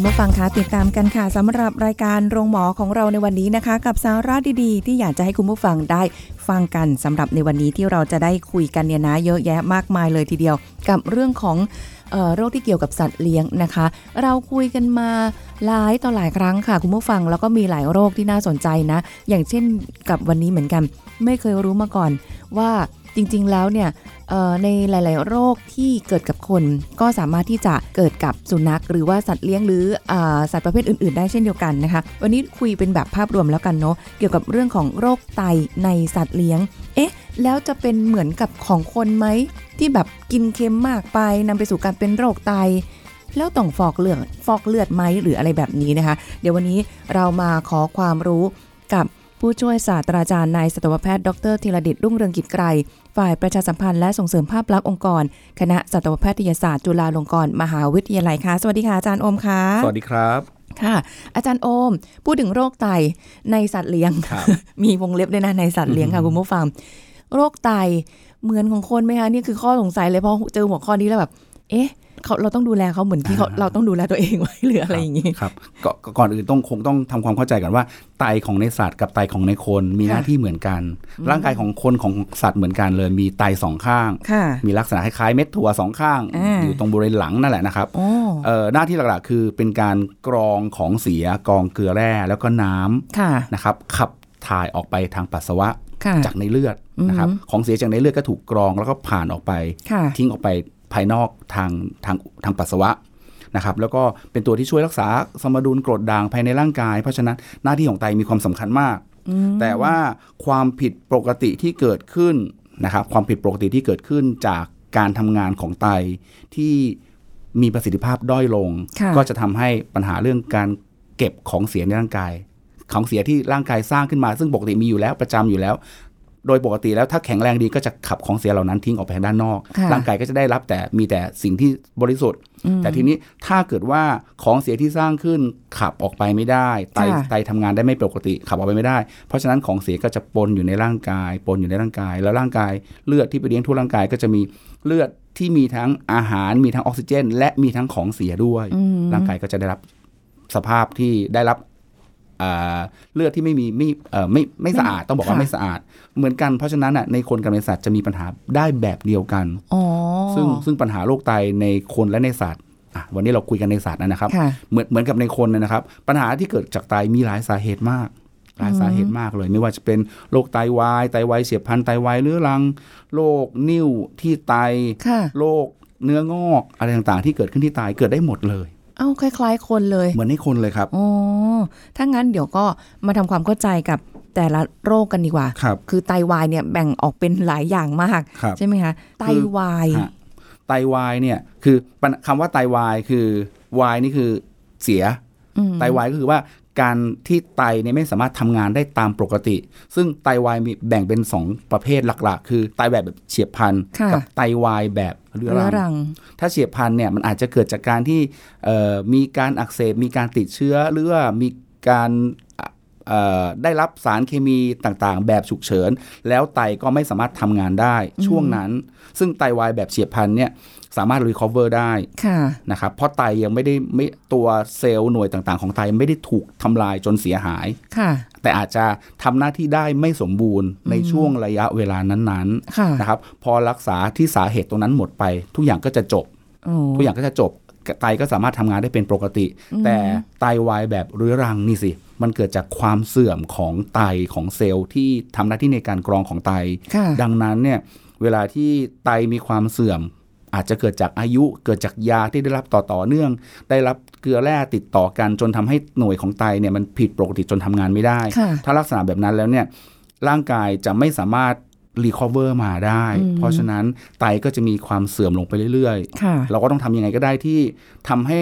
คุณผู้ฟังคะติดตามกันค่ะสำหรับรายการโรงหมอของเราในวันนี้นะคะ กับสาระดีๆ ที่อยากจะให้คุณผู้ฟังได้ฟังกันสำหรับในวันนี้ที่เราจะได้คุยกันเนี่ยนะเยอะแยะมากมายเลยทีเดียว กับเรื่องของโรคที่เกี่ยวกับสัตว์เลี้ยงนะคะ เราคุยกันมาหลายต่อหลายครั้งค่ะ คุณผู้ฟังแล้วก็มีหลายโรคที่น่าสนใจนะ อย่างเช่นกับวันนี้เหมือนกัน ไม่เคยรู้มาก่อนว่า จริงๆแล้วเนี่ยในหลาย ๆ โรคที่เกิดกับคนก็สามารถที่จะเกิดกับสุนัข หรือว่าสัตว์เลี้ยงหรืออสัตว์ประเภทอื่น ๆ ได้เช่นเดียวกันนะคะ วันนี้คุยเป็นแบบภาพรวมแล้วกันเนาะเกี่ยวกับเรื่องของโรคไตในสัตว์เลี้ยง เอ๊ะ แล้วจะเป็นเหมือนกับของคนไหมที่แบบกินเค็มมากไปนำไปสู่การเป็นโรคไตแล้วต้องฟอกเลือดฟอกเลือดไหมหรืออะไรแบบนี้นะคะ เดี๋ยววันนี้เรามาขอความรู้กับ ผู้ช่วยศาสตราจารย์นายสัตวแพทย์ดรธีรดิตรุ่งเรืองกิจไกร ฝ่ายประชาสัมพันธ์และส่งเสริมภาพลักษณ์องค์กร คณะสัตวแพทยศาสตร์จุฬาลงกรณ์มหาวิทยาลัยค่ะ สวัสดีค่ะอาจารย์โอมค่ะ สวัสดีครับค่ะ อาจารย์โอม พูดถึงโรคไตในสัตว์เลี้ยงครับมีวงเล็บด้วยนะในสัตว์เลี้ยงค่ะคุณผู้ฟัง โรคไตเหมือนของคนไหมคะนี่คือข้อสงสัยเลยเพราะเจอหัวข้อนี้แล้วแบบ เอ๊ะ เขาเราต้องดูแลเขาเหมือนที่เขาอ่าเราต้องดูแลตัวเองไว้หรืออะไรอย่างนี้ครับก็ก็ก่อนอื่นต้องคงต้องทำความเข้าใจกันว่าไตของในสัตว์กับไตของในคนมีหน้าค่ะที่เหมือนกัน ร่างกายของคนของสัตว์เหมือนกันเลย มีไตสองข้างค่ะมีลักษณะคล้ายๆเม็ดถั่วสองข้างอ่าอยู่ตรงบริเวณหลังนั่นแหละนะครับโอ้เอ่อหน้าที่หลักๆคือเป็นการกรองของเสียกรองเกลือแร่แล้วก็น้ำค่ะนะครับขับถ่ายออกไปทางปัสสาวะค่ะจากในเลือดนะครับอือหือของเสียจากในเลือดก็ถูกกรองแล้วก็ผ่านออกไปค่ะทิ้งออกไป ภายนอกทางทางทางปัสสาวะนะครับแล้วก็เป็นตัวที่ช่วยรักษาสมดุลกรดด่างภายในร่างกาย เพราะฉะนั้นหน้าที่ของไตมีความสำคัญมาก แต่ว่าความผิดปกติที่เกิดขึ้นนะครับความผิดปกติที่เกิดขึ้นจากการทำงานของไตที่มีประสิทธิภาพด้อยลงค่ะก็จะทำให้ปัญหาเรื่องการเก็บของเสียในร่างกาย ของเสียที่ร่างกายสร้างขึ้นมา ซึ่งปกติมีอยู่แล้วประจำอยู่แล้ว โดยปกติแล้วถ้าแข็งแรงดีก็จะขับของเสียเหล่านั้นทิ้งออกไปทางด้านนอกค่ะร่างกายก็จะได้รับแต่มีแต่สิ่งที่บริสุทธิ์ แต่ทีนี้ถ้าเกิดว่าของเสียที่สร้างขึ้นขับออกไปไม่ได้ ไตค่ะไตทำงานได้ไม่ปกติขับออกไปไม่ได้ เพราะฉะนั้นของเสียก็จะปนอยู่ในร่างกาย ปนอยู่ในร่างกาย แล้วร่างกายเลือดที่ไปเลี้ยงทั่วร่างกายก็จะมีเลือดที่มีทั้งอาหารมีทั้งออกซิเจน และมีทั้งของเสียด้วย ร่างกายก็จะได้รับสภาพที่ได้รับอ่า เลือดที่ไม่มีไม่เอ่อไม่ไม่สะอาดต้องบอกว่าค่ะไม่สะอาด เหมือนกันเพราะฉะนั้นอะในคนกับในสัตว์จะมีปัญหาได้แบบเดียวกันอ๋อซึ่งซึ่งปัญหาโรคไตในคนและในสัตว์อะวันนี้เราคุยกันในสัตว์นะครับค่ะเหมือนเหมือนกับในคนนะครับ ปัญหาที่เกิดจากไตมีหลายสาเหตุมากหลายสาเหตุมากเลย ไม่ว่าจะเป็นโรคไตวายไตวายเฉียบพลันไตวายเรื้อรังโรคนิ่วที่ไตค่ะโรคเนื้องอกอะไรต่างๆ ที่เกิดขึ้นที่ไตเกิดได้หมดเลย เอ้าคล้าย ๆ คนเลย เหมือนในคนเลยครับอ๋อถ้างั้นเดี๋ยวก็มาทำความเข้าใจกับแต่ละโรคกันดีกว่าครับคือไตวายเนี่ยแบ่งออกเป็นหลายอย่างมากครับใช่ไหมคะไตวายฮะไตวายเนี่ยคือปัญคำว่าไตวายคือวายนี่คือเสียอืมไตวายก็คือว่า การที่ไตเนี่ยไม่สามารถทำงานได้ตามปกติ ซึ่งไตวายมีแบ่งเป็น 2 ประเภทหลักๆ คือไตแบบแบบเฉียบพลันค่ะกัไตวายแบบเรื้อเรื้อรัรังงถ้าเฉียบพลันเนี่ยมันอาจจะเกิดจากการที่เอ่อมีการอักเสบมีการติดเชื้อหรือว่ามีการอะเอ่อได้รับสารเคมีต่างๆ แบบฉุกเฉิน แล้วไตก็ไม่สามารถทำงานได้ช่วงนั้น ซึ่งไตวายแบบเฉียบพลันเนี่ย สามารถ recover ได้ค่ะนะครับเพราะไตยังไม่ได้ไม่ตัวเซลล์หน่วยต่างๆ ของไตไม่ได้ถูกทำลายจนเสียหายค่ะ แต่อาจจะทำหน้าที่ได้ไม่สมบูรณ์ในช่วงระยะเวลานั้นค่ะๆนะครับพอรักษาที่สาเหตุตรงนั้นหมดไป ทุกอย่างก็จะจบโอ้ทุกอย่างก็จะจบไตก็สามารถทำงานได้เป็นปกติ แต่ไตวายแบบเรื้อรังนี่สิ มันเกิดจากความเสื่อมของไตของเซลล์ที่ทำหน้าที่ในการกรองของไตค่ะดังนั้นเนี่ยเวลาที่ไตมีความเสื่อม อาจจะเกิดจากอายุเกิดจากยาที่ได้รับต่อต่อเนื่อง ได้รับเกลือแร่ติดต่อกันจนทำให้หน่วยของไตเนี่ยมันผิดปกติจนทำงานไม่ได้ค่ะถ้าลักษณะแบบนั้นแล้วเนี่ยร่างกายจะไม่สามารถ recover มาได้ เพราะฉะนั้นไตก็จะมีความเสื่อมลงไปเรื่อยค่ะๆเราก็ต้องทำยังไงก็ได้ที่ทำให้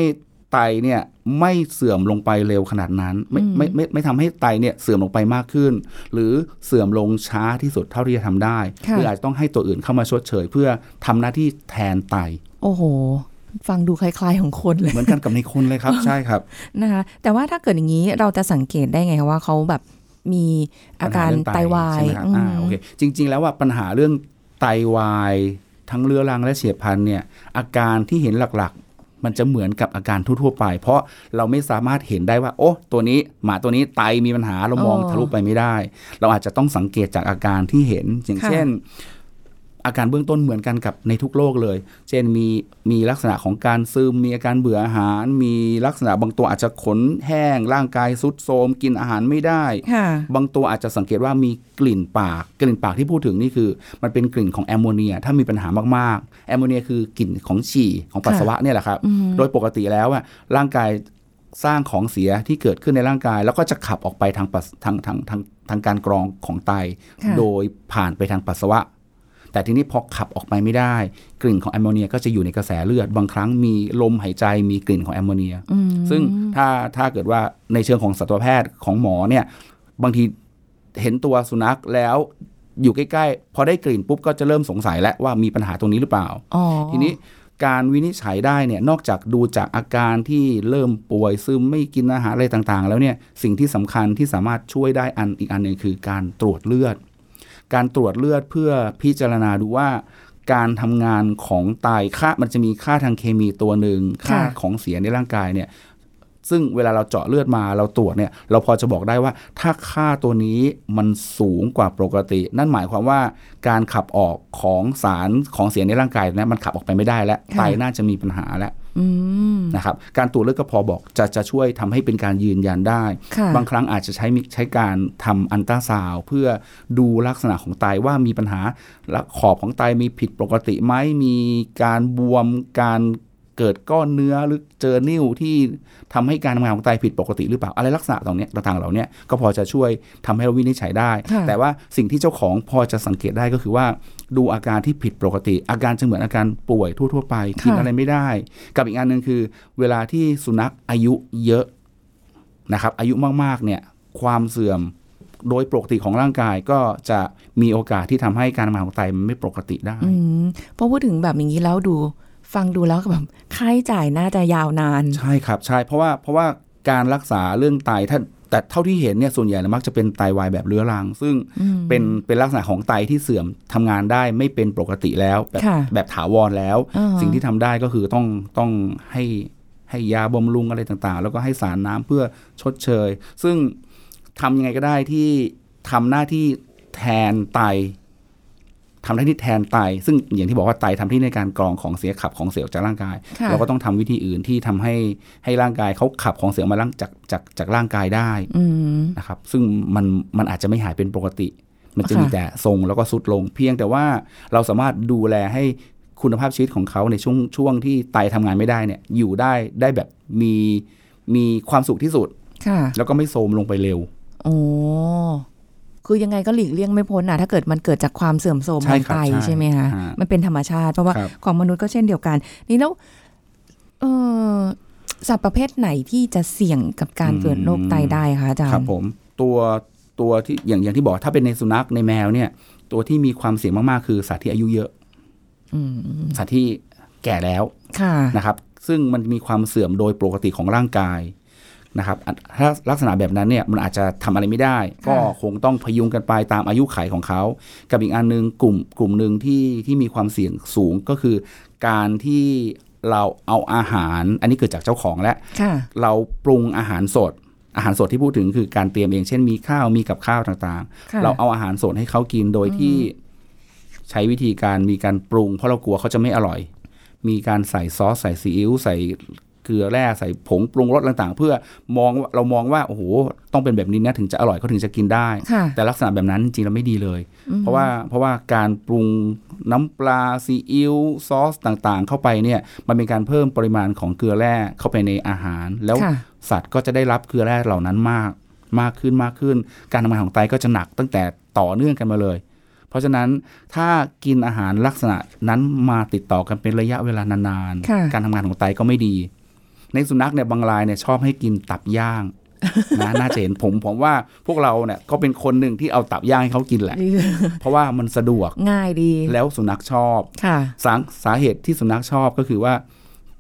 ไตเนี่ย ไม่เสื่อมลงไปเร็วขนาดนั้น ไม่ไม่ไม่ไม่ทำให้ไตเนี่ยเสื่อมลงไปมากขึ้น หรือเสื่อมลงช้าที่สุดเท่าที่จะทำได้ค่ะหรืออาจจะต้องให้ตัวอื่นเข้ามาชดเชยเพื่อทำหน้าที่แทนไต โอ้โห ฟังดูคล้าย ๆของคนเลย เหมือนกันกับในคนเลยครับ ใช่ครับนะคะแต่ว่าถ้าเกิดอย่างนี้เราจะสังเกตได้ไงคะว่าเขาแบบมีอาการปัญหเงไตวายใช่ไหมครับอืมอ่าโอเคจริง ๆ แล้วว่าปัญหาเรื่องไตวายทั้งเรื้อรังและเฉียบพลันเนี่ยอาการที่เห็นหลักๆ มันจะเหมือนกับอาการทั่วๆไป เพราะเราไม่สามารถเห็นได้ว่า โอ้ตัวนี้หมาตัวนี้ไตมีปัญหาเรามองทะลุไปไม่ได้ เราอาจจะต้องสังเกตจากอาการที่เห็นอย่างเช่น อาการเบื้องต้นเหมือนกันกับในทุกโรคเลย เช่นมีมีลักษณะของการซึม มีอาการเบื่ออาหาร มีลักษณะบางตัวอาจจะขนแห้ง ร่างกายซุดโทรมกินอาหารไม่ได้ค่ะบางตัวอาจจะสังเกตว่ามีกลิ่นปาก กลิ่นปากที่พูดถึงนี่คือ มันเป็นกลิ่นของแอมโมเนีย ถ้ามีปัญหามากๆ แอมโมเนียคือกลิ่นของฉี่ของปัสสาวะเนี่ยแหละครับ โดยปกติแล้วอะร่างกายสร้างของเสียที่เกิดขึ้นในร่างกาย แล้วก็จะขับออกไปทางปัสทางทางทางทางการกรองของไตค่ะโดยผ่านไปทางปัสสาวะ แต่ทีนี้พอขับออกไปไม่ได้ กลิ่นของแอมโมเนียก็จะอยู่ในกระแสเลือด บางครั้งมีลมหายใจมีกลิ่นของแอมโมเนียอืมซึ่งถ้าถ้าเกิดว่าในเชิงของสัตวแพทย์ของหมอเนี่ยบางทีเห็นตัวสุนัขแล้วอยู่ใกล้ๆ พอได้กลิ่นปุ๊บก็จะเริ่มสงสัยแล้วว่ามีปัญหาตรงนี้หรือเปล่าอ๋อทีนี้การวินิจฉัยได้เนี่ยนอกจากดูจากอาการที่เริ่มป่วยซึมไม่กินอาหารอะไรต่างๆ แล้วเนี่ยสิ่งที่สำคัญที่สามารถช่วยได้อันอีกอันหนึ่งคือการตรวจเลือด การตรวจเลือดเพื่อพิจารณาดูว่า การทำงานของไตค่ามันจะมีค่าทางเคมีตัวหนึ่งค่าของเสียในร่างกายเนี่ยซึ่งเวลาเราเจาะเลือดมาเราตรวจเนี่ย เราพอจะบอกได้ว่าถ้าค่าตัวนี้มันสูงกว่าปกติ นั่นหมายความว่าการขับออกของสารของเสียในร่างกายเนี่ยมันขับออกไปไม่ได้แล้วไตน่าจะมีปัญหาแล้วอืม นะครับการตรวจเลือดก็พอบอกจะจะช่วยทำให้เป็นการยืนยันได้ค่ะบางครั้งอาจจะใช้มิใช้การทำอันตราซาวด์เพื่อดูลักษณะของไตว่ามีปัญหาและขอบของไตมีผิดปกติไหมมีการบวมการเกิดก้อนเนื้อหรือเจอนิ่วที่ทำให้การทำงานของไตผิดปกติหรือเปล่าอะไรลักษณะตรงเนี้ยต่างๆเหล่าเนี้ยก็พอจะช่วยทำให้เราวินิจฉัยได้ค่ะแต่ว่าสิ่งที่เจ้าของพอจะสังเกตได้ก็คือว่า ดูอาการที่ผิดปกติ อาการจะเหมือนอาการป่วยทั่ว ๆ ไปกินอะไรไม่ได้ กับอีกอันหนึ่งคือ เวลาที่สุนัขอายุเยอะนะครับ อายุมากๆเนี่ยความเสื่อมโดยปกติของร่างกายก็จะมีโอกาสที่ทำให้การทำงานของไตมันไม่ปกติได้อืมพอพูดถึงแบบอย่างนี้แล้วดู ฟังดูแล้วก็แบบค่าใช้จ่ายน่าจะยาวนาน ใช่ครับใช่เพราะว่าเพราะว่าการรักษาเรื่องไตถ้า แต่เท่าที่เห็นเนี่ยส่วนใหญ่เนี่ยมักจะเป็นไตวายแบบเรื้อรัง ซึ่งเป็นเป็นลักษณะของไตที่เสื่อมทำงานได้ไม่เป็นปกติแล้วแบบค่ะแบบถาวรแล้วอ่าฮะสิ่งที่ทำได้ก็คือต้องต้องให้ให้ยาบำรุงอะไรต่างๆ แล้วก็ให้สารน้ำเพื่อชดเชย ซึ่งทำยังไงก็ได้ที่ทำหน้าที่แทนไต ทำหน้าที่แทนไต ซึ่งอย่างที่บอกว่าไตทำที่ในการกรองของเสียขับของเสียออกจากร่างกายค่ะเราก็ต้องทำวิธีอื่นที่ทำให้ให้ร่างกายเขาขับของเสียมาล่างจากจากจากร่างกายได้อืมนะครับ ซึ่งมันมันอาจจะไม่หายเป็นปกติ มันจะค่ะมีแต่ทรงแล้วก็สุดลง เพียงแต่ว่าเราสามารถดูแลให้คุณภาพชีวิตของเขาในช่วงช่วงที่ไตทำงานไม่ได้เนี่ย อยู่ได้ได้แบบมีมีความสุขที่สุดค่ะแล้วก็ไม่โทรมลงไปเร็ว โอ้ คือยังไงก็หลีกเลี่ยงไม่พ้นนะถ้าเกิดมันเกิดจากความเสื่อมโทรมใช่ของครับไตใช่ใช่ไหมคะฮะมันเป็นธรรมชาติ เพราะว่าครับของมนุษย์ก็เช่นเดียวกัน นี่แล้วเออสัตว์ประเภทไหนที่จะเสี่ยงกับการเกิดโรคไตได้คะอาจารย์ครับผมตัวตัวที่อย่างอย่างที่บอกถ้าเป็นในสุนัขในแมวเนี่ย ตัวที่มีความเสี่ยงมากๆ คือสัตว์ที่อายุเยอะอืมสัตว์ที่แก่แล้วค่ะนะครับ ซึ่งมันมีความเสื่อมโดยปกติของร่างกาย นะครับอะถ้าลักษณะแบบนั้นเนี่ยมันอาจจะทำอะไรไม่ได้ ก็คงต้องพยุงกันไปตามอายุไขของเขา กับอีกอันหนึงกลุ่มกลุ่มหนึ่งที่ที่มีความเสี่ยงสูงก็คือการที่เราเอาอาหาร อันนี้เกิดจากเจ้าของและค่ะเราปรุงอาหารสด อาหารสดที่พูดถึงคือการเตรียมเอง เช่นมีข้าวมีกับข้าวต่างๆค่ะเราเอาอาหารสดให้เขากินโดยที่ใช้วิธีการมีการปรุง เพราะเรากลัวเขาจะไม่อร่อย มีการใส่ซอสใส่ซีอิ๊วใส่ เกลือแร่ใส่ผงปรุงรสต่างๆ เพื่อมองว่าเรามองว่าโอ้โหต้องเป็นแบบนี้นะถึงจะอร่อยเขาถึงจะกินได้ค่ะแต่ลักษณะแบบนั้นจริงๆแล้วไม่ดีเลย เพราะว่าเพราะว่าการปรุงน้ำปลาซีอิ๊วซอสต่างๆ เข้าไปเนี่ยมันเป็นการเพิ่มปริมาณของเกลือแร่เข้าไปในอาหาร แล้วค่ะสัตว์ก็จะได้รับเกลือแร่เหล่านั้นมากมากขึ้นมากขึ้น การทำงานของไตก็จะหนักตั้งแต่ต่อเนื่องกันมาเลย เพราะฉะนั้นถ้ากินอาหารลักษณะนั้นมาติดต่อกันเป็นระยะเวลานานค่ะๆการทำงานของไตก็ไม่ดี ในสุนัขเนี่ยบางรายเนี่ยชอบให้กินตับย่างนะน่าจะเห็นผมผมว่าพวกเราเนี่ยก็เป็นคนหนึ่งที่เอาตับย่างให้เขากินแหละ เพราะว่ามันสะดวกง่ายดีแล้วสุนัขชอบค่ะสาสาเหตุที่สุนัขชอบก็คือว่า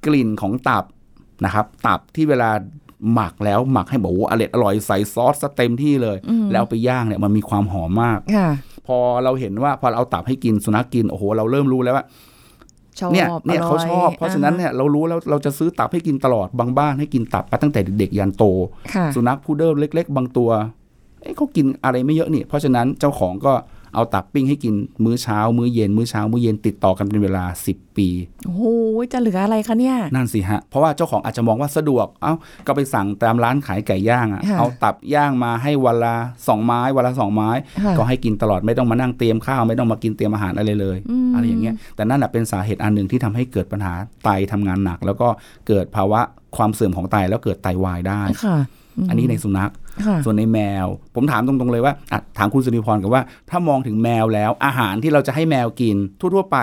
กลิ่นของตับนะครับ ตับที่เวลาหมักแล้วหมักให้บอกว่าอร่อยอร่อยใส่ซอสซะเต็มที่เลยอืมแล้วเอาไปย่างเนี่ยมันมีความหอมมากค่ะพอเราเห็นว่าพอเราเอาตับให้กินสุนัขกินโอ้โหเราเริ่มรู้แล้วว่า ชอบเนี่ยเนี่ยร่เขาชอบเพราะฉะนั้นเนี่ยเรารู้แล้วเราจะซื้อตับให้กินตลอดบางบ้านให้กินตับมาตั้งแต่เด็กๆยันโตค่ะสุนัขพุดเดิ้ลเล็ก ๆ บางตัวเอ้เขากินอะไรไม่เยอะนี่ เพราะฉะนั้นเจ้าของก็ เอาตับปิ้งให้กินมื้อเช้า มื้อเย็น มื้อเช้า มื้อเย็นติดต่อกันเป็นเวลา 10 ปี โอ้โหจะเหลืออะไรคะเนี่ย นั่นสิฮะ เพราะว่าเจ้าของอาจจะมองว่าสะดวก เอ้า ก็ไปสั่งตามร้านขายไก่ย่างอะค่ะ เอาตับย่างมาให้วันละสองไม้วันละสองไม้ค่ะก็ให้กินตลอดไม่ต้องมานั่งเตรียมข้าวไม่ต้องมากินเตรียมอาหารอะไรเลยอืมอะไรอย่างเงี้ย แต่นั่นแหะเป็นสาเหตุอันหนึ่งที่ทำให้เกิดปัญหาไตทำงานหนัก แล้วก็เกิดภาวะความเสื่อมของไตแล้วเกิดไตวายได้ค่ะมอันนี้ในสุนัขค่ะ ส่วนในแมว ผมถามตรงๆเลยว่าอะถามคุณสุริพรกันว่า ถ้ามองถึงแมวแล้ว อาหารที่เราจะให้แมวกิน ทั่วๆไป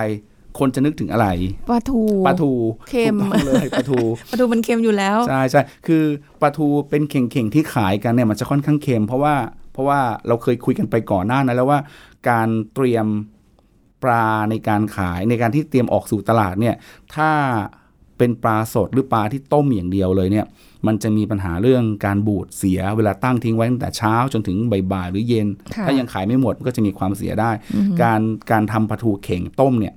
คนจะนึกถึงอะไรปลาทูปลาทูเค็มถูกต้องเลยปลาทูปลาทูมันเค็มอยู่แล้วใช่ใช่คือปลาทูเป็นเข่งๆที่ขายกันเนี่ยมันจะค่อนข้างเค็ม เพราะว่าเพราะว่าเราเคยคุยกันไปก่อนหน้านั้นแล้วว่าการเตรียมปลาในการขายในการที่เตรียมออกสู่ตลาดเนี่ย ถ้า เป็นปลาสดหรือปลาที่ต้มอย่างเดียวเลยเนี่ยมันจะมีปัญหาเรื่องการบูดเสียเวลาตั้งทิ้งไว้ตั้งแต่เช้าจนถึงบ่ายๆหรือเย็นค่ะถ้ายังขายไม่หมดก็จะมีความเสียได้ การการทำปลาทูเข่งต้มเนี่ย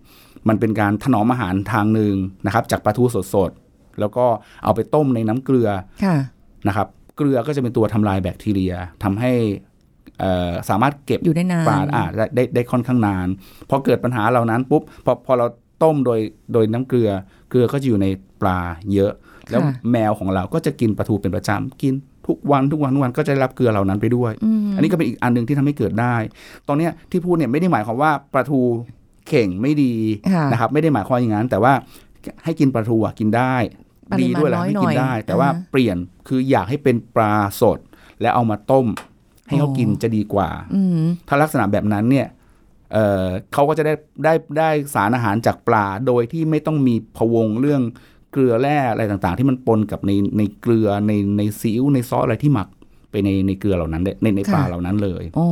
มันเป็นการถนอมอาหารทางหนึ่งนะครับ จากปลาทูสดๆ แล้วก็เอาไปต้มในน้ำเกลือค่ะนะครับเกลือก็จะเป็นตัวทำลายแบคทีเรียทำให้เอ่อสามารถเก็บอยู่ได้นานปลาอ่าได้ได้ได้ค่อนข้างนานพอเกิดปัญหาเหล่านั้นปุ๊บพอพอเรา ต้มโดยโดยน้ำเกลือ เกลือก็จะอยู่ในปลาเยอะ แล้วค่ะแมวของเราก็จะกินปลาทูเป็นประจำกินทุกวันทุกวันทุกวันก็จะได้รับเกลือเหล่านั้นไปด้วยอืมอันนี้ก็เป็นอีกอันหนึ่งที่ทำให้เกิดได้ ตอนเนี้ยที่พูดเนี่ยไม่ได้หมายความว่าปลาทูเข่งไม่ดีค่ะนะครับ ไม่ได้หมายความอย่างนั้น แต่ว่าให้กินปลาทูอะกินได้ปริดีมาณด้วยแหละน้อยให้หน่กิอยนได้ แต่ว่าอ่าฮะเปลี่ยนคืออยากให้เป็นปลาสด แล้วเอามาต้ม ให้เขาอ๋อกินจะดีกว่าอืมถ้าลักษณะแบบนั้นเนี่ย เอ่อเขาก็จะได้ได้ได้สารอาหารจากปลาโดยที่ไม่ต้องมีพะวงเรื่องเกลือแร่อะไรต่างๆ ที่มันปนกับในในเกลือในในซีอิ๊วในซอสอะไรที่หมักไปในในเกลือเหล่านั้นได้ในในปลาเหล่านั้นเลยอ๋อ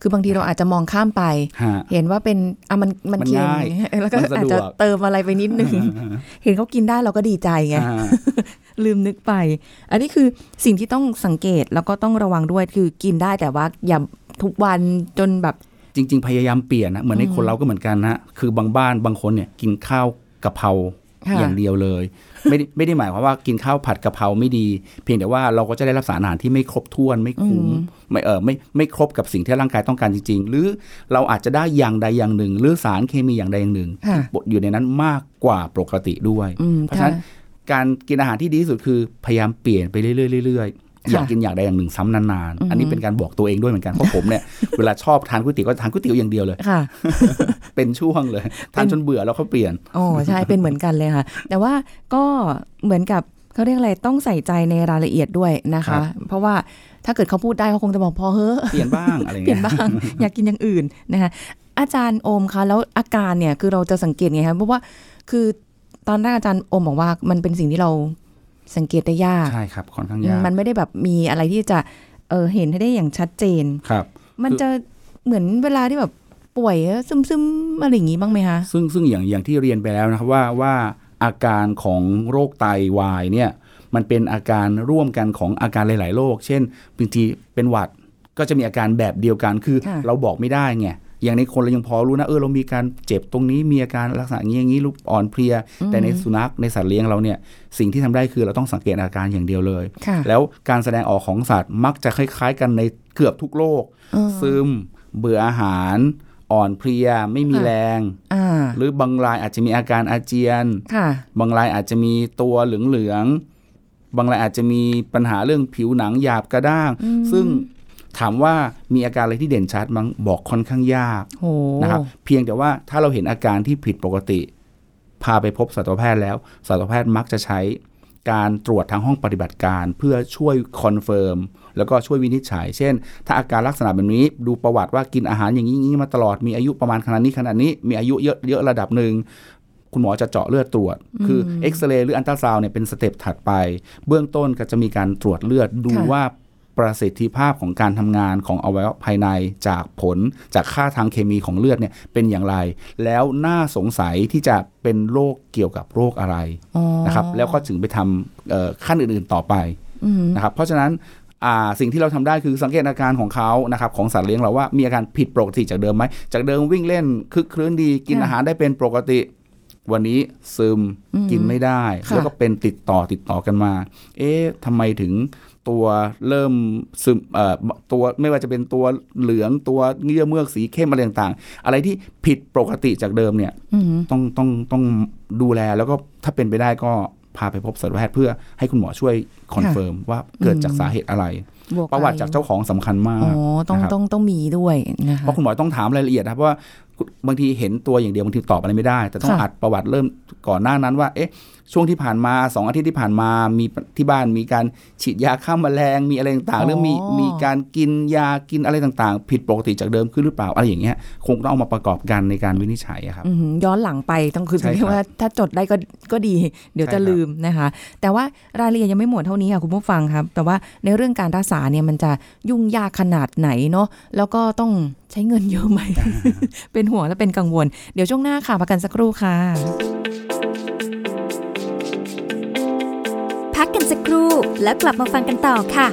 คือบางทีเราอาจจะมองข้ามไปฮะเห็นว่าเป็นอะมันมันมันเค็มง่ายแล้วก็มันสะอาจดวกจะเติมอะไรไปนิดนึงเห็นเขากินได้เราก็ดีใจไงอ่าลืมนึกไป อันนี้คือสิ่งที่ต้องสังเกตแล้วก็ต้องระวังด้วยคือกินได้แต่ว่าอย่าทุกวันจนแบบ จริง ๆ พยายามเปลี่ยนนะเหมือนในคนเราก็เหมือนกันนะคือบางบ้านบางคนเนี่ยกินข้าวกะเพราค่ะอย่างเดียวเลย ไม่ได้ไม่ได้หมายความว่ากินข้าวผัดกะเพราไม่ดี เพียงแต่ว่าเราก็จะได้รับสารอาหารที่ไม่ครบถ้วนไม่คุ้มไม่เออไม่ไม่ครบกับสิ่งที่ร่างกายต้องการจริง ๆ หรือเราอาจจะได้อย่างใดอย่างหนึ่ง หรือสารเคมีอย่างใดอย่างหนึ่งค่ะที่อยู่ในนั้นมากกว่าปกติด้วยอืมเพราะฉะนั้นค่ะการกินอาหารที่ดีที่สุดคือพยายามเปลี่ยนไปเรื่อยๆเรื่ อยๆอยากค่ะกินอย่างใดอย่างหนึ่งซ้ำนานๆ อันนี้เป็นการบอกตัวเองด้วยเหมือนกัน เพราะผมเนี่ยเวลาชอบทานก๋วยเตี๋ยวก็ทานก๋วยเตี๋ยวอย่างเดียวเลยค่ะ เป็นช่วงเลย ทานจนเบื่อแล้วเขาเปลี่ยนอ๋อใช่เป็นเหมือนกันเลยค่ะ แต่ว่าก็เหมือนกับเขาเรียกอะไรต้องใส่ใจในรายละเอียดด้วยนะครัคะบเพราะว่าถ้าเกิดเขาพูดได้เขาคงจะบอกพอเฮ้อะเปลี่ยนบ้างอะไรเปลี่ยเงี้นยบ้างอยากกินอย่างอื่นนะคะอาจารย์โอมคะแล้วอาการเนี่ยคือเราจะสังเกตไงคะเพราะว่าคือตอนแรกอาจารย์โอมบอกว่ามันเป็นสิ่งที่เรา สังเกตได้ยากใช่ครับค่อนข้างยากมันไม่ได้แบบมีอะไรที่จะเออเห็นให้ได้อย่างชัดเจนครับ มันคือจะเหมือนเวลาที่แบบป่วยซึมซึมๆอะไรอย่างงี้บ้างไหมคะซึ่งซึ่งอย่างอย่างที่เรียนไปแล้วนะครับว่าว่าอาการของโรคไตวายเนี่ยมันเป็นอาการร่วมกันของอาการหลาย ๆ โรคเช่นบางทีเป็นหวัดก็จะมีอาการแบบเดียวกันคือค่ะเราบอกไม่ได้ไง อย่างในคนเรายังพอรู้นะเออเรามีการเจ็บตรงนี้มีอาการลักษณะอย่างนี้อย่างนี้รูปอ่อนเพลีย แต่ในสุนัขในสัตว์เลี้ยงเราเนี่ยสิ่งที่ทำได้คือเราต้องสังเกตอาการอย่างเดียวเลยค่ะแล้วการแสดงออกของสัตว์มักจะคล้าย ๆ กันในเกือบทุกโรคเออซึม เบื่ออาหาร อ่อนเพลียไม่มีค่ะแรงอ่าหรือบางรายอาจจะมีอาการอาเจียนค่ะบางรายอาจจะมีตัวเหลืองๆบางรายอาจจะมีปัญหาเรื่องผิวหนังหยาบกระด้าง ซึ่ง ถามว่ามีอาการอะไรที่เด่นชัดมั้งบอกค่อนข้างยากโหนะครับเพียงแต่ว่าถ้าเราเห็นอาการที่ผิดปกติ พาไปพบสัตวแพทย์แล้วสัตวแพทย์มักจะใช้การตรวจทางห้องปฏิบัติการเพื่อช่วย confirm แล้วก็ช่วยวินิจฉัย เช่น ถ้าอาการลักษณะแบบนี้ดูประวัติว่ากินอาหารอย่างนี้อย่างนี้มาตลอดมีอายุประมาณขนาดนี้ขนาดนี้ มีอายุเยอะเยอะระดับหนึ่งคุณหมอจะเจาะเลือดตรวจ คือเอ็กซเรย์หรืออัลตราซาวด์เนี่ยเป็น step ถัดไป เบื้องต้นก็จะมีการตรวจเลือดดูค่ะว่า ประสิทธิภาพของการทำงานของอวัยวะภายในจากผลจากค่าทางเคมีของเลือดเนี่ยเป็นอย่างไร แล้วน่าสงสัยที่จะเป็นโรคเกี่ยวกับโรคอะไรอ๋อนะครับแล้วก็ถึงไปทำเอ่อขั้นอื่นๆต่อไปอืมนะครับเพราะฉะนั้นอ่าสิ่งที่เราทำได้คือสังเกตอาการของเขานะครับของสัตว์เลี้ยงเราว่ามีอาการผิดปกติจากเดิมไหมจากเดิมวิ่งเล่นคึกคลื้นดีกินค่ะอาหารได้เป็นปกติ วันนี้ซึมอืมกินไม่ได้ค่ะแล้วก็เป็นติดต่อติดต่อกันมา เอ๊ะทำไมถึงตัวเริ่มซึมเอ่อตัวไม่ว่าจะเป็นตัวเหลืองตัวเยื่อเมือกสีเข้มอะไรต่างๆ อะไรที่ผิดปกติจากเดิมเนี่ยอืมต้องต้องต้องดูแลแล้วก็ถ้าเป็นไปได้ก็พาไปพบสัตวแพทย์เพื่อให้คุณหมอช่วย confirm ว่าเกิดจากสาเหตุอะไรบวกประวัติจากเจ้าของสำคัญมากอ๋อต้องนะครับต้องต้องมีด้วยนะคะเพราะคุณหมอต้องถามรายละเอียดนะครับเพราะว่า บางทีเห็นตัวอย่างเดียวบางทีตอบอะไรไม่ได้ แต่ต้องค่ะอัดประวัติเริ่มก่อนหน้านั้นว่า เอ๊ะ ช่วงที่ผ่านมาสองอาทิตย์ที่ผ่านมามีที่บ้านมีการฉีดยาฆ่าแมลงมีอะไรต่างๆหรือมีมีการกินยากินอะไรต่างๆ ผิดปกติจากเดิมขึ้นหรือเปล่าอะไรอย่างเงี้ยคงต้องเอามาประกอบกันในการวินิจฉัยอะครับอืมย้อนหลังไปต้องคือใช่ครับเรียกว่าถ้าจดได้ก็ก็ดี เดี๋ยวใช่จะครับลืมนะคะ แต่ว่ารายละเอียดยังไม่หมดเท่านี้ค่ะคุณผู้ฟังครับ แต่ว่าในเรื่องการรักษาเนี่ยมันจะยุ่งยากขนาดไหนเนาะแล้วก็ต้องใช้เงินเยอะไหมเป็นห่วงและเป็นกังวล เดี๋ยวช่วงหน้าค่ะพักกันสักครู่ค่ะ กันสักครู่ แล้วกลับมาฟังกันต่อค่ะ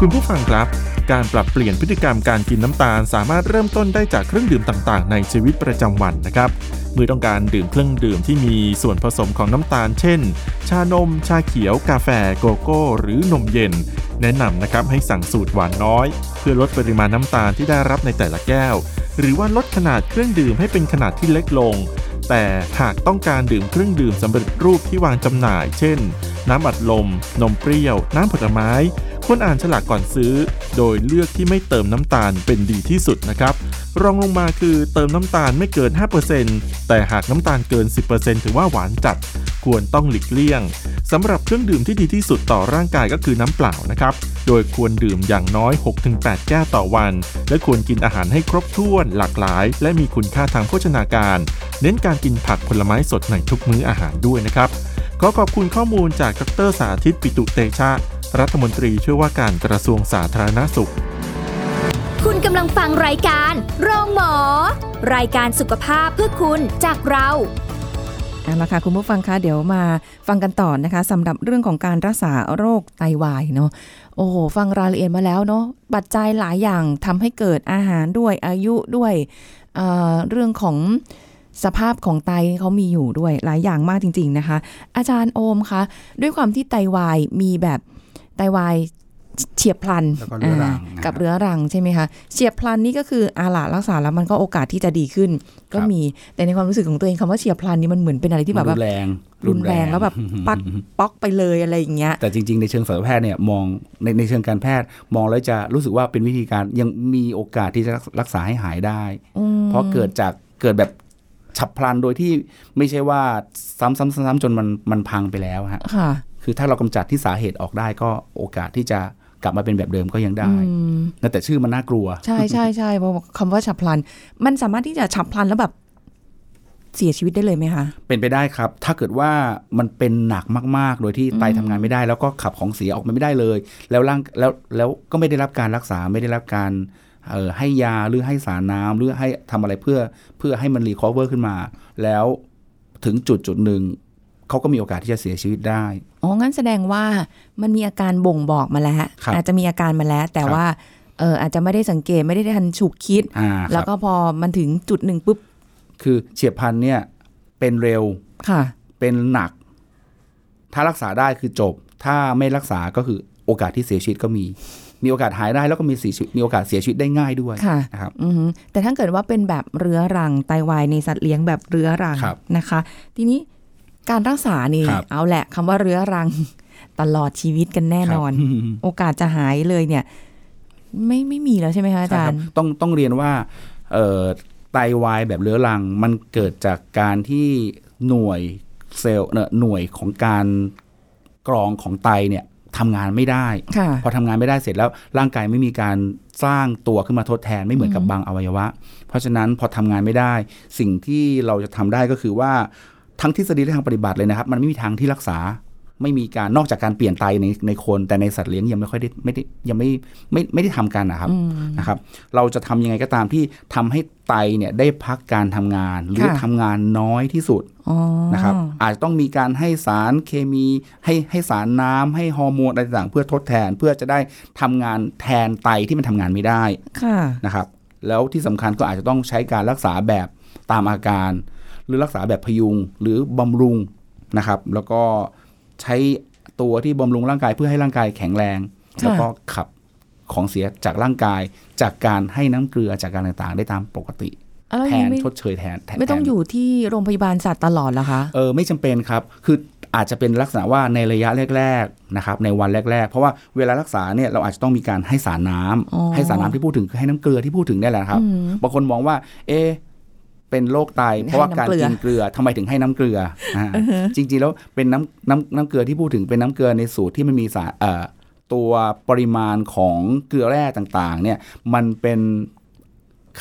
คุณผู้ฟังครับ การปรับเปลี่ยนพฤติกรรมการกินน้ำตาล สามารถเริ่มต้นได้จากเครื่องดื่มต่างๆ ในชีวิตประจำวันนะครับเมื่อต้องการดื่มเครื่องดื่มที่มีส่วนผสมของน้ำตาล เช่น ชานม ชาเขียว กาแฟ โกโก้ หรือนมเย็น แนะนำนะครับให้สั่งสูตรหวานน้อย เพื่อลดปริมาณน้ำตาลที่ได้รับในแต่ละแก้ว หรือว่าลดขนาดเครื่องดื่มให้เป็นขนาดที่เล็กลง แต่หากต้องการดื่มเครื่องดื่มสำเร็จรูปที่วางจำหน่าย เช่น น้ำอัดลม นมเปรี้ยว น้ำผลไม้ควรอ่านฉลากก่อนซื้อ โดยเลือกที่ไม่เติมน้ำตาลเป็นดีที่สุดนะครับรองลงมาคือเติมน้ำตาลไม่เกิน 5%แต่หากน้ำตาลเกิน 10%ถือว่าหวานจัด ควรต้องหลีกเลี่ยง สำหรับเครื่องดื่มที่ดีที่สุดต่อร่างกายก็คือน้ำเปล่านะครับ โดยควรดื่มอย่างน้อย 6-8 แก้วต่อวัน และควรกินอาหารให้ครบถ้วน หลากหลาย และมีคุณค่าทางโภชนาการ เน้นการกินผักผลไม้สดในทุกมื้ออาหารด้วยนะครับ ขอขอบคุณข้อมูลจากดรสาธิตปิตุเตชะ รัฐมนตรีช่วยว่าการกระทรวงสาธารณสุข คุณกำลังฟังรายการโรงหมอ รายการสุขภาพเพื่อคุณจากเรา เอาละค่ะคุณผู้ฟังคะเดี๋ยวมาฟังกันต่อนะคะสำหรับเรื่องของการรักษาโรคไตวายเนาะโอ้โหฟังรายละเอียดมาแล้วเนาะปัจจัยหลายอย่างทำให้เกิดอาหารด้วยอายุด้วยเเรื่องของสภาพของไตเขามีอยู่ด้วยหลายอย่างมากจริง ๆนะคะ อาจารย์โอมคะด้วยความที่ไตวายมีแบบไตวาย เฉียบพลันแล้วก็เรื้อรังานะครับกับเรื้อรังใช่ไหมคะเฉียบพลันนี่ก็คืออาล่ะรักษาแล้วมันก็โอกาสที่จะดีขึ้น ก็ครับมีแต่ในความรู้สึกของตัวเองคำว่าเฉียบพลันนี่มันเหมือนเป็นอะไรที่แบบรุว่านแรงรุนแรงแล้วแบบปักป๊อกไปเลยอะไรอย่างเงี้ยแต่จริง ๆ ในเชิงสัตวแพทย์เนี่ยมองในในเชิงการแพทย์มองแล้วจะรู้สึกว่าเป็นวิธีการยังมีโอกาสที่จะรักษาให้หายได้อืมเพราะเกิดจากเกิดแบบฉับพลันโดยที่ไม่ใช่ว่าซ้ำๆซ้ำๆจนมันมันพังไปแล้วฮะค่ะคือถ้าเรากำจัดที่สาเหตุออกได้ก็โอกาสที่จะ กลับมาเป็นแบบเดิมก็ยังได้อืมนั่นแต่ชื่อมันน่ากลัว ใช่ใช่ใช่เพราะคำว่าฉับพลัน มันสามารถที่จะฉับพลันแล้วแบบเสียชีวิตได้เลยไหมคะ เป็นไปได้ครับ ถ้าเกิดว่ามันเป็นหนักมาก ๆ โดยที่ไตทำงานไม่ได้ แล้วก็ขับของเสียออกมาไม่ได้เลย แล้วร่างแล้วแล้วก็ไม่ได้รับการรักษาไม่ได้รับการเอ่อให้ยาหรือให้สารน้ำหรือให้ทำอะไรเพื่อเพื่อให้มันรีคอเวอร์ขึ้นมา แล้วถึงจุดจุดหนึ่ง เขาก็มีโอกาสที่จะเสียชีวิตได้อ๋องั้นแสดงว่ามันมีอาการบ่งบอกมาแล้วครับอาจจะมีอาการมาแล้ว แต่ครับว่าเอออาจจะไม่ได้สังเกตไม่ได้ทันฉุกคิดอ่าแล้วครับก็พอมันถึงจุดหนึ่งปุ๊บ คือเฉียบพลันเนี่ยเป็นเร็วค่ะ เป็นหนัก ถ้ารักษาได้คือจบ ถ้าไม่รักษาก็คือโอกาสที่เสียชีวิตก็มี มีโอกาสหายได้แล้วก็มีเสียชีวิตมีโอกาสเสียชีวิตได้ง่ายด้วยค่ะนะครับอือหือแต่ถ้าเกิดว่าเป็นแบบเรื้อรังไตวายในสัตว์เลี้ยงแบบเรื้อรังครับนะคะ ทีนี้ การรักษานี่ครับเอาแหละคำว่าเรื้อรังไตลอดชีวิตกันแน่นอนครับโอกาสจะหายเลยเนี่ย ไม่ไม่มีแล้วใช่ไหมคะอาจารย์ใช่คบต้องต้องเรียนว่าเอ่อไตวายแบบเรื้อรัง มันเกิดจากการที่หน่วยเซลล์เนอะหน่วยของการกรองของไตเนี่ยทำงานไม่ได้ค่ะพอทำงานไม่ได้เสร็จแล้วร่างกายไม่มีการสร้างตัวขึ้นมาทดแทนไม่เหมือนกับบางอวัยวะ เพราะฉะนั้นพอทำงานไม่ได้ สิ่งที่เราจะทำได้ก็คือว่า ทั้งทฤษฎีและทางปฏิบัติเลยนะครับ มันไม่มีทางที่รักษาไม่มีการนอกจากการเปลี่ยนไตในในคนแต่ในสัตว์เลี้ยงยังไม่ค่อยได้ไม่ได้ยังไม่ไม่ไม่ได้ทำกันนะครับนะครับ เราจะทำยังไงก็ตามที่ทำให้ไตเนี่ยได้พักการทำงาน หรือค่ะทำงานน้อยที่สุดอ๋อนะครับ อาจจะต้องมีการให้สารเคมีให้ให้สารน้ำให้ฮอร์โมนอะไรต่างๆเพื่อทดแทนเพื่อจะได้ทำงานแทนไตที่มันทำงานไม่ได้ค่ะนะครับ แล้วที่สำคัญก็อาจจะต้องใช้การรักษาแบบตามอาการ หรือรักษาแบบพยุงหรือบำรุงนะครับ แล้วก็ใช้ตัวที่บำรุงร่างกายเพื่อให้ร่างกายแข็งแรงค่ะแล้วก็ขับของเสียจากร่างกาย จากการให้น้ำเกลือจากการต่างๆ ได้ตามปกติแล้วแทยังนไม่ชดเชยแทนแทนไม่ต้องแทนอยู่ที่โรงพยาบาลสัตว์ตลอดเหรอคะเออไม่จำเป็นครับคืออาจจะเป็นลักษณะว่าในระยะแรกๆนะครับในวันแรก ๆ เพราะว่าเวลารักษาเนี่ยเราอาจจะต้องมีการให้สารน้ำอ๋อให้สารน้ำที่พูดถึงคือให้น้ำเกลือที่พูดถึงเนี่ยแหละครับอืมบางคนมองว่า เอะ เป็นโรคไตเพราะว่าการให้น้ำเกลือกินเกลือทำไมถึงให้น้ำเกลืออ่าจริงๆแล้วเป็นน้ำน้ำน้ำเกลือที่พูดถึงเป็นน้ำเกลือในสูตรที่มันมีสารเอ่อตัวปริมาณของเกลือแร่ต่างๆ เนี่ยมันเป็น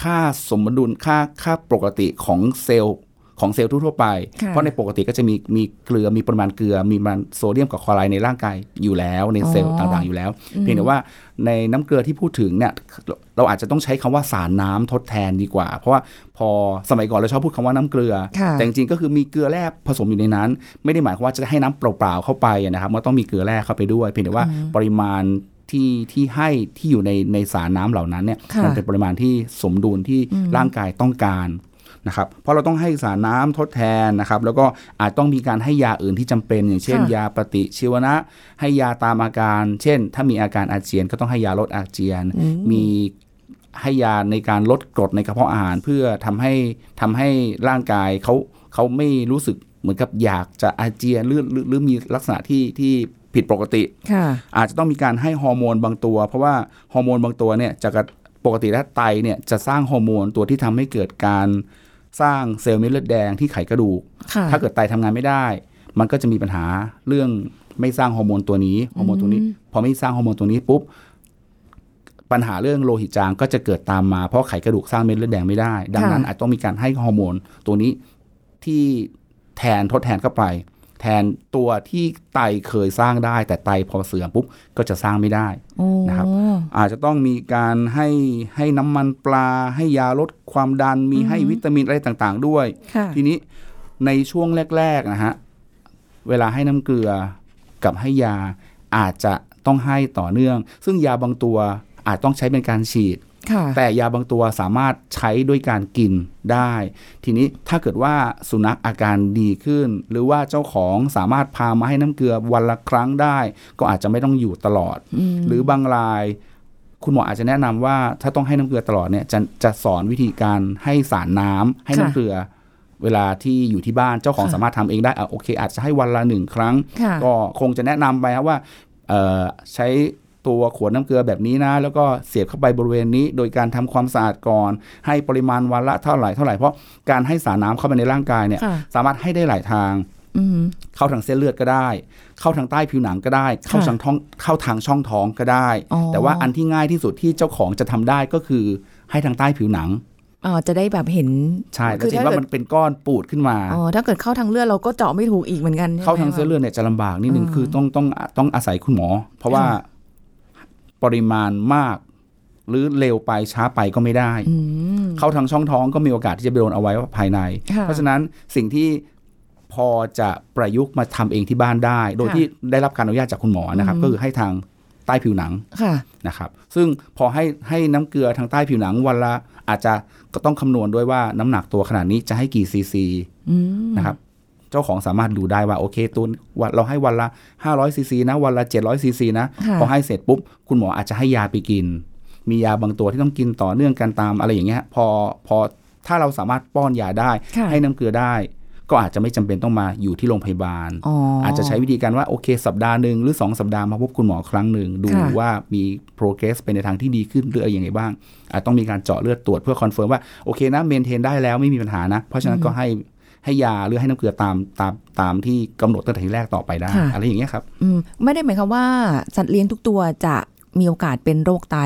ค่าสมดุลค่าค่าปกติของเซลล์ ของเซลล์ทั่วๆไปค่ะเพราะในปกติก็จะมีมีเกลือมีปริมาณเกลือ มีปริมาณโซเดียมกับคลอไรด์ในร่างกายอยู่แล้วในเซลล์อ๋อต่างๆอยู่แล้ว เพียงแต่ว่าในน้ำเกลือที่พูดถึงเนี่ยเราอาจจะต้องใช้คำว่าสารน้ำทดแทนดีกว่า เพราะว่าพอสมัยก่อนเราชอบพูดคำว่าน้ำเกลือค่ะแต่จริงๆก็คือมีเกลือแร่ผสมอยู่ในนั้น ไม่ได้หมายความว่าจะให้น้ำเปล่าๆเข้าไปนะครับมันต้องมีเกลือแร่เข้าไปด้วย เพียงแต่ว่าปริมาณที่ที่ให้ที่อยู่ในในสารน้ำเหล่านั้นเนี่ยค่ะมันเป็นปริมาณที่สมดุลที่ร่างกายต้องการ นะครับเพราะเราต้องให้สารน้ำทดแทนนะครับแล้วก็อาจต้องมีการให้ยาอื่นที่จำเป็น อย่างเช่นค่ะยาปฏิชีวนะ ให้ยาตามอาการ เช่น ถ้ามีอาการอาเจียนก็ต้องให้ยาลดอาเจียน มีให้ยาในการลดกรดในกระเพาะอาหาร เพื่อทำให้ทำให้ร่างกายเขาเขาไม่รู้สึกเหมือนกับอยากจะอาเจียนหรือหรือหรือมีลักษณะที่ที่ผิดปกติค่ะอาจจะต้องมีการให้ฮอร์โมนบางตัว เพราะว่าฮอร์โมนบางตัวเนี่ยจะกระปกติแล้วไตเนี่ยจะสร้างฮอร์โมนตัวที่ทำให้เกิดการ สร้างเซลล์เม็ดเลือดแดงที่ไขกระดูกค่ะถ้าเกิดไตทำงานไม่ได้ มันก็จะมีปัญหาเรื่องไม่สร้างฮอร์โมนตัวนี้ฮอร์โมนตัวนี้ พอไม่สร้างฮอร์โมนตัวนี้ปุ๊บปัญหาเรื่องโลหิตจางก็จะเกิดตามมาเพราะไขกระดูกสร้างเม็ดเลือดแดงไม่ได้ ดังนั้นค่ะอาจต้องมีการให้ฮอร์โมนตัวนี้ที่แทนทดแทนเข้าไป แทนตัวที่ไตเคยสร้างได้ แต่ไตพอเสื่อมปุ๊บก็จะสร้างไม่ได้โอ้นะครับ อาจจะต้องมีการให้ให้น้ำมันปลา ให้ยาลดความดันมีให้วิตามินอะไรต่างๆ ด้วยค่ะทีนี้ในช่วงแรกๆนะฮะเวลาให้น้ำเกลือกับให้ยาอาจจะต้องให้ต่อเนื่อง ซึ่งยาบางตัวอาจต้องใช้เป็นการฉีดค่ะ แต่ยาบางตัวสามารถใช้ด้วยการกินได้ ทีนี้ถ้าเกิดว่าสุนัขอาการดีขึ้น หรือว่าเจ้าของสามารถพามาให้น้ำเกลือวันละครั้งได้ ก็อาจจะไม่ต้องอยู่ตลอด หรือบางรายคุณหมออาจจะแนะนำว่าถ้าต้องให้น้ำเกลือตลอดเนี่ยจะจะสอนวิธีการให้สารน้ำให้น้ำค่ะเกลือ เวลาที่อยู่ที่บ้านเจ้าของค่ะสามารถทำเองได้อะโอเค อาจจะให้วันละหนึ่งครั้งค่ะก็คงจะแนะนำไปครับว่าเอ่อใช้ ตัวขวดน้ำเกลือแบบนี้นะ แล้วก็เสียบเข้าไปบริเวณนี้ โดยการทำความสะอาดก่อน ให้ปริมาณวันละเท่าไหร่เท่าไหร่เพราะการให้สารน้ำเข้าไปในร่างกายเนี่ยค่ะสามารถให้ได้หลายทางอืมเข้าทางเส้นเลือดก็ได้ เข้าทางใต้ผิวหนังก็ได้ เข้าค่ะทางท้องเข้าทางช่องท้องก็ได้อ๋อแต่ว่าอันที่ง่ายที่สุดที่เจ้าของจะทำได้ก็คือให้ทางใต้ผิวหนังอ๋อจะได้แบบเห็นใช่แล้วคือจะเห็นถ้าว่าเกิดมันเป็นก้อนปูดขึ้นมาอ๋อถ้าเกิดเข้าทางเลือดเราก็เจาะไม่ถูกอีกเหมือนกันใช่ไหมเข้าทางเส้นเลือดเนี่ยจะลำบากนิดนึงอืมคือต้องต้องต้องอาศัยคุณหมอ เพราะว่าค่ะ ปริมาณมาก หรือเร็วไปช้าไปก็ไม่ได้อืมเข้าทางช่องท้องก็มีโอกาสที่จะไปโดนเอาไว้ภายในค่ะเพราะฉะนั้นสิ่งที่พอจะประยุกต์มาทำเองที่บ้านได้ โดยค่ะที่ได้รับการอนุญาตจากคุณหมอนะครับอืมก็คือให้ทางใต้ผิวหนังค่ะนะครับ ซึ่งพอให้ให้น้ำเกลือทางใต้ผิวหนังวันละอาจจะก็ต้องคำนวณด้วยว่าน้ำหนักตัวขนาดนี้จะให้กี่ซีซีอืมนะครับ เจ้าของสามารถดูได้ว่าโอเคตัววันเราให้วันละ 500ซีซีนะ วันละ 700ซีซีนะค่ะพอให้เสร็จปุ๊บ คุณหมออาจจะให้ยาไปกิน มียาบางตัวที่ต้องกินต่อเนื่องกันตามอะไรอย่างเงี้ย พอพอถ้าเราสามารถป้อนยาได้ค่ะให้น้ำเกลือได้ ก็อาจจะไม่จำเป็นต้องมาอยู่ที่โรงพยาบาลอ๋อออาจจะใช้วิธีการว่าโอเค สัปดาห์หนึ่งหรือ 2 สัปดาห์มาพบคุณหมอครั้งหนึ่งดูค่ะว่ามี progress ไปในทางที่ดีขึ้นหรืออะไรยังไงบ้างอาจต้องมีการเจาะเลือดตรวจเพื่อ confirm ว่าโอเคนะ maintain ได้แล้วไม่มีปัญหานะ เพราะฉะนั้นก็ให้ ให้ยาหรือให้น้ำเกลือตามตามตามที่กำหนดตั้งแต่ทีแรกต่อไปได้ค่ะอะไรอย่างเงี้ยครับอืมไม่ได้หมายความว่าสัตว์เลี้ยงทุกตัวจะมีโอกาสเป็นโรคไต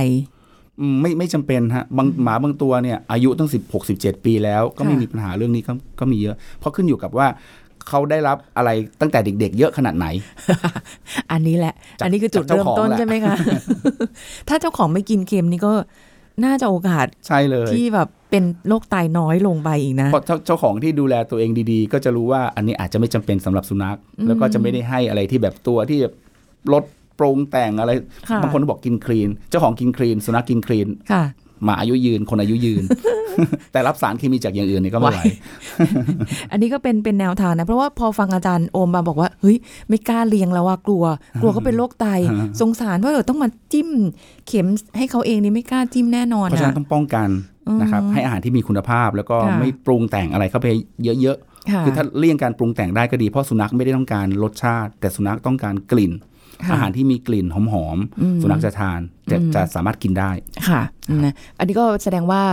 อืมไม่ไม่จำเป็นฮะบางหมาบางตัวเนี่ยอายุตั้งสิบหกสิบเจ็ดปีแล้ว ก็ไม่ค่ะมีปัญหาเรื่องนี้ก็ก็มีเยอะ เพราะขึ้นอยู่กับว่าเขาได้รับอะไรตั้งแต่เด็กๆ เยอะขนาดไหน อันนี้แหละจากอันนี้คือจุดจากเจ้าเริ่มของต้นแหละใช่ไหมคะ ถ้าเจ้าของไม่กินเค็มนี่ก็ น่าจะโอกาสใช่เลย ที่แบบเป็นโรคไตน้อยลงไปอีกนะเพราะเจ้าเจ้าของที่ดูแลตัวเองดีๆ ก็จะรู้ว่าอันนี้อาจจะไม่จำเป็นสำหรับสุนัข แล้วก็จะไม่ได้ให้อะไรที่แบบตัวที่ลดปรุงแต่งอะไรค่ะบางคนก็บอกกินคลีน เจ้าของกินคลีน สุนัขกินคลีนค่ะ หมาอายุยืนคนอายุยืน แต่รับสารเคมีจากอย่างอื่นนี่ก็ไม่ไหวอันนี้ก็เป็นเป็นแนวทางนะเพราะว่าพอฟังอาจารย์โอมมาบอกว่าเฮ้ยไม่กล้าเลี้ยงแล้วว่ากลัว กลัวเขาเป็นโรคไตสงสารเพราะเดี๋ยวต้องมาจิ้มเข็มให้เขาเองนี่ไม่กล้าจิ้มแน่นอนเพราะฉะนั้อะนต้องป้องกันนะครับให้อาหารที่มีคุณภาพแล้วก็ค่ะไม่ปรุงแต่งอะไรเข้าไปเยอะค่ะๆคือถ้าเลี่ยงการปรุงแต่งได้ก็ดีเพราะสุนัขไม่ได้ต้องการรสชาติ แต่สุนัขต้องการกลิ่นค่ะ อาหารที่มีกลิ่นหอมอืมๆสุนัขจะทานจะอืมจะสามารถกินได้ค่ะนะอันนี้ก็แสดงว่า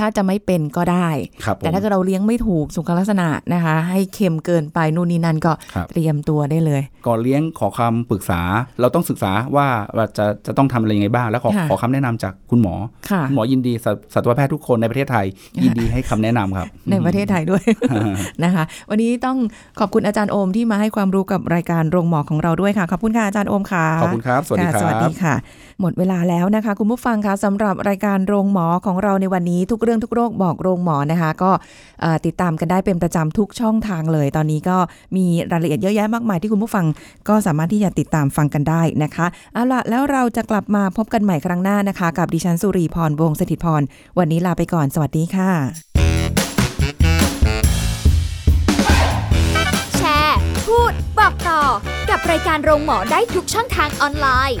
ถ้าจะไม่เป็นก็ได้ครับผมแต่ถ้าเกิดเราเลี้ยงไม่ถูกสุขลักษณะนะคะ ให้เค็มเกินไปนู่นนี่นั่นก็ครับเตรียมตัวได้เลย ก่อนเลี้ยงขอคำปรึกษา เราต้องศึกษาว่าว่าจะจะต้องทำอะไรยังไงบ้าง แล้วขอค่ะขอคำแนะนำจากคุณหมอค่ะคุณหมอยินดีสัตสัตวแพทย์ทุกคนในประเทศไทย ยินดีให้คำแนะนำครับ ในประเทศไทยด้วยนะคะ วันนี้ต้องขอบคุณอาจารย์โอมที่มาให้ความรู้กับรายการโรงหมอของเราด้วยค่ะขอบคุณค่ะอาจารย์โอมค่ะขอบคุณครับสวัสดีคค่ะรัสวัสบดีค่ะ หมดเวลาแล้วนะคะ คุณผู้ฟังคะสำหรับรายการโรงหมอของเราในวันนี้ทุกเรื่องทุกโรคบอกโรงหมอนะคะ ก็ติดตามกันได้เป็นประจำทุกช่องทางเลย ตอนนี้ก็มีรายละเอียดเยอะแยะมากมายที่คุณผู้ฟังก็สามารถที่จะติดตามฟังกันได้นะคะเอาละแล้วเราจะกลับมาพบกันใหม่ครั้งหน้านะคะ กับดิฉันสุรีพรวงศ์สถิตพรวันนี้ลาไปก่อนสวัสดีค่ะ แชร์ พูด บอกต่อ กับรายการโรงหมอได้ทุกช่องทางออนไลน์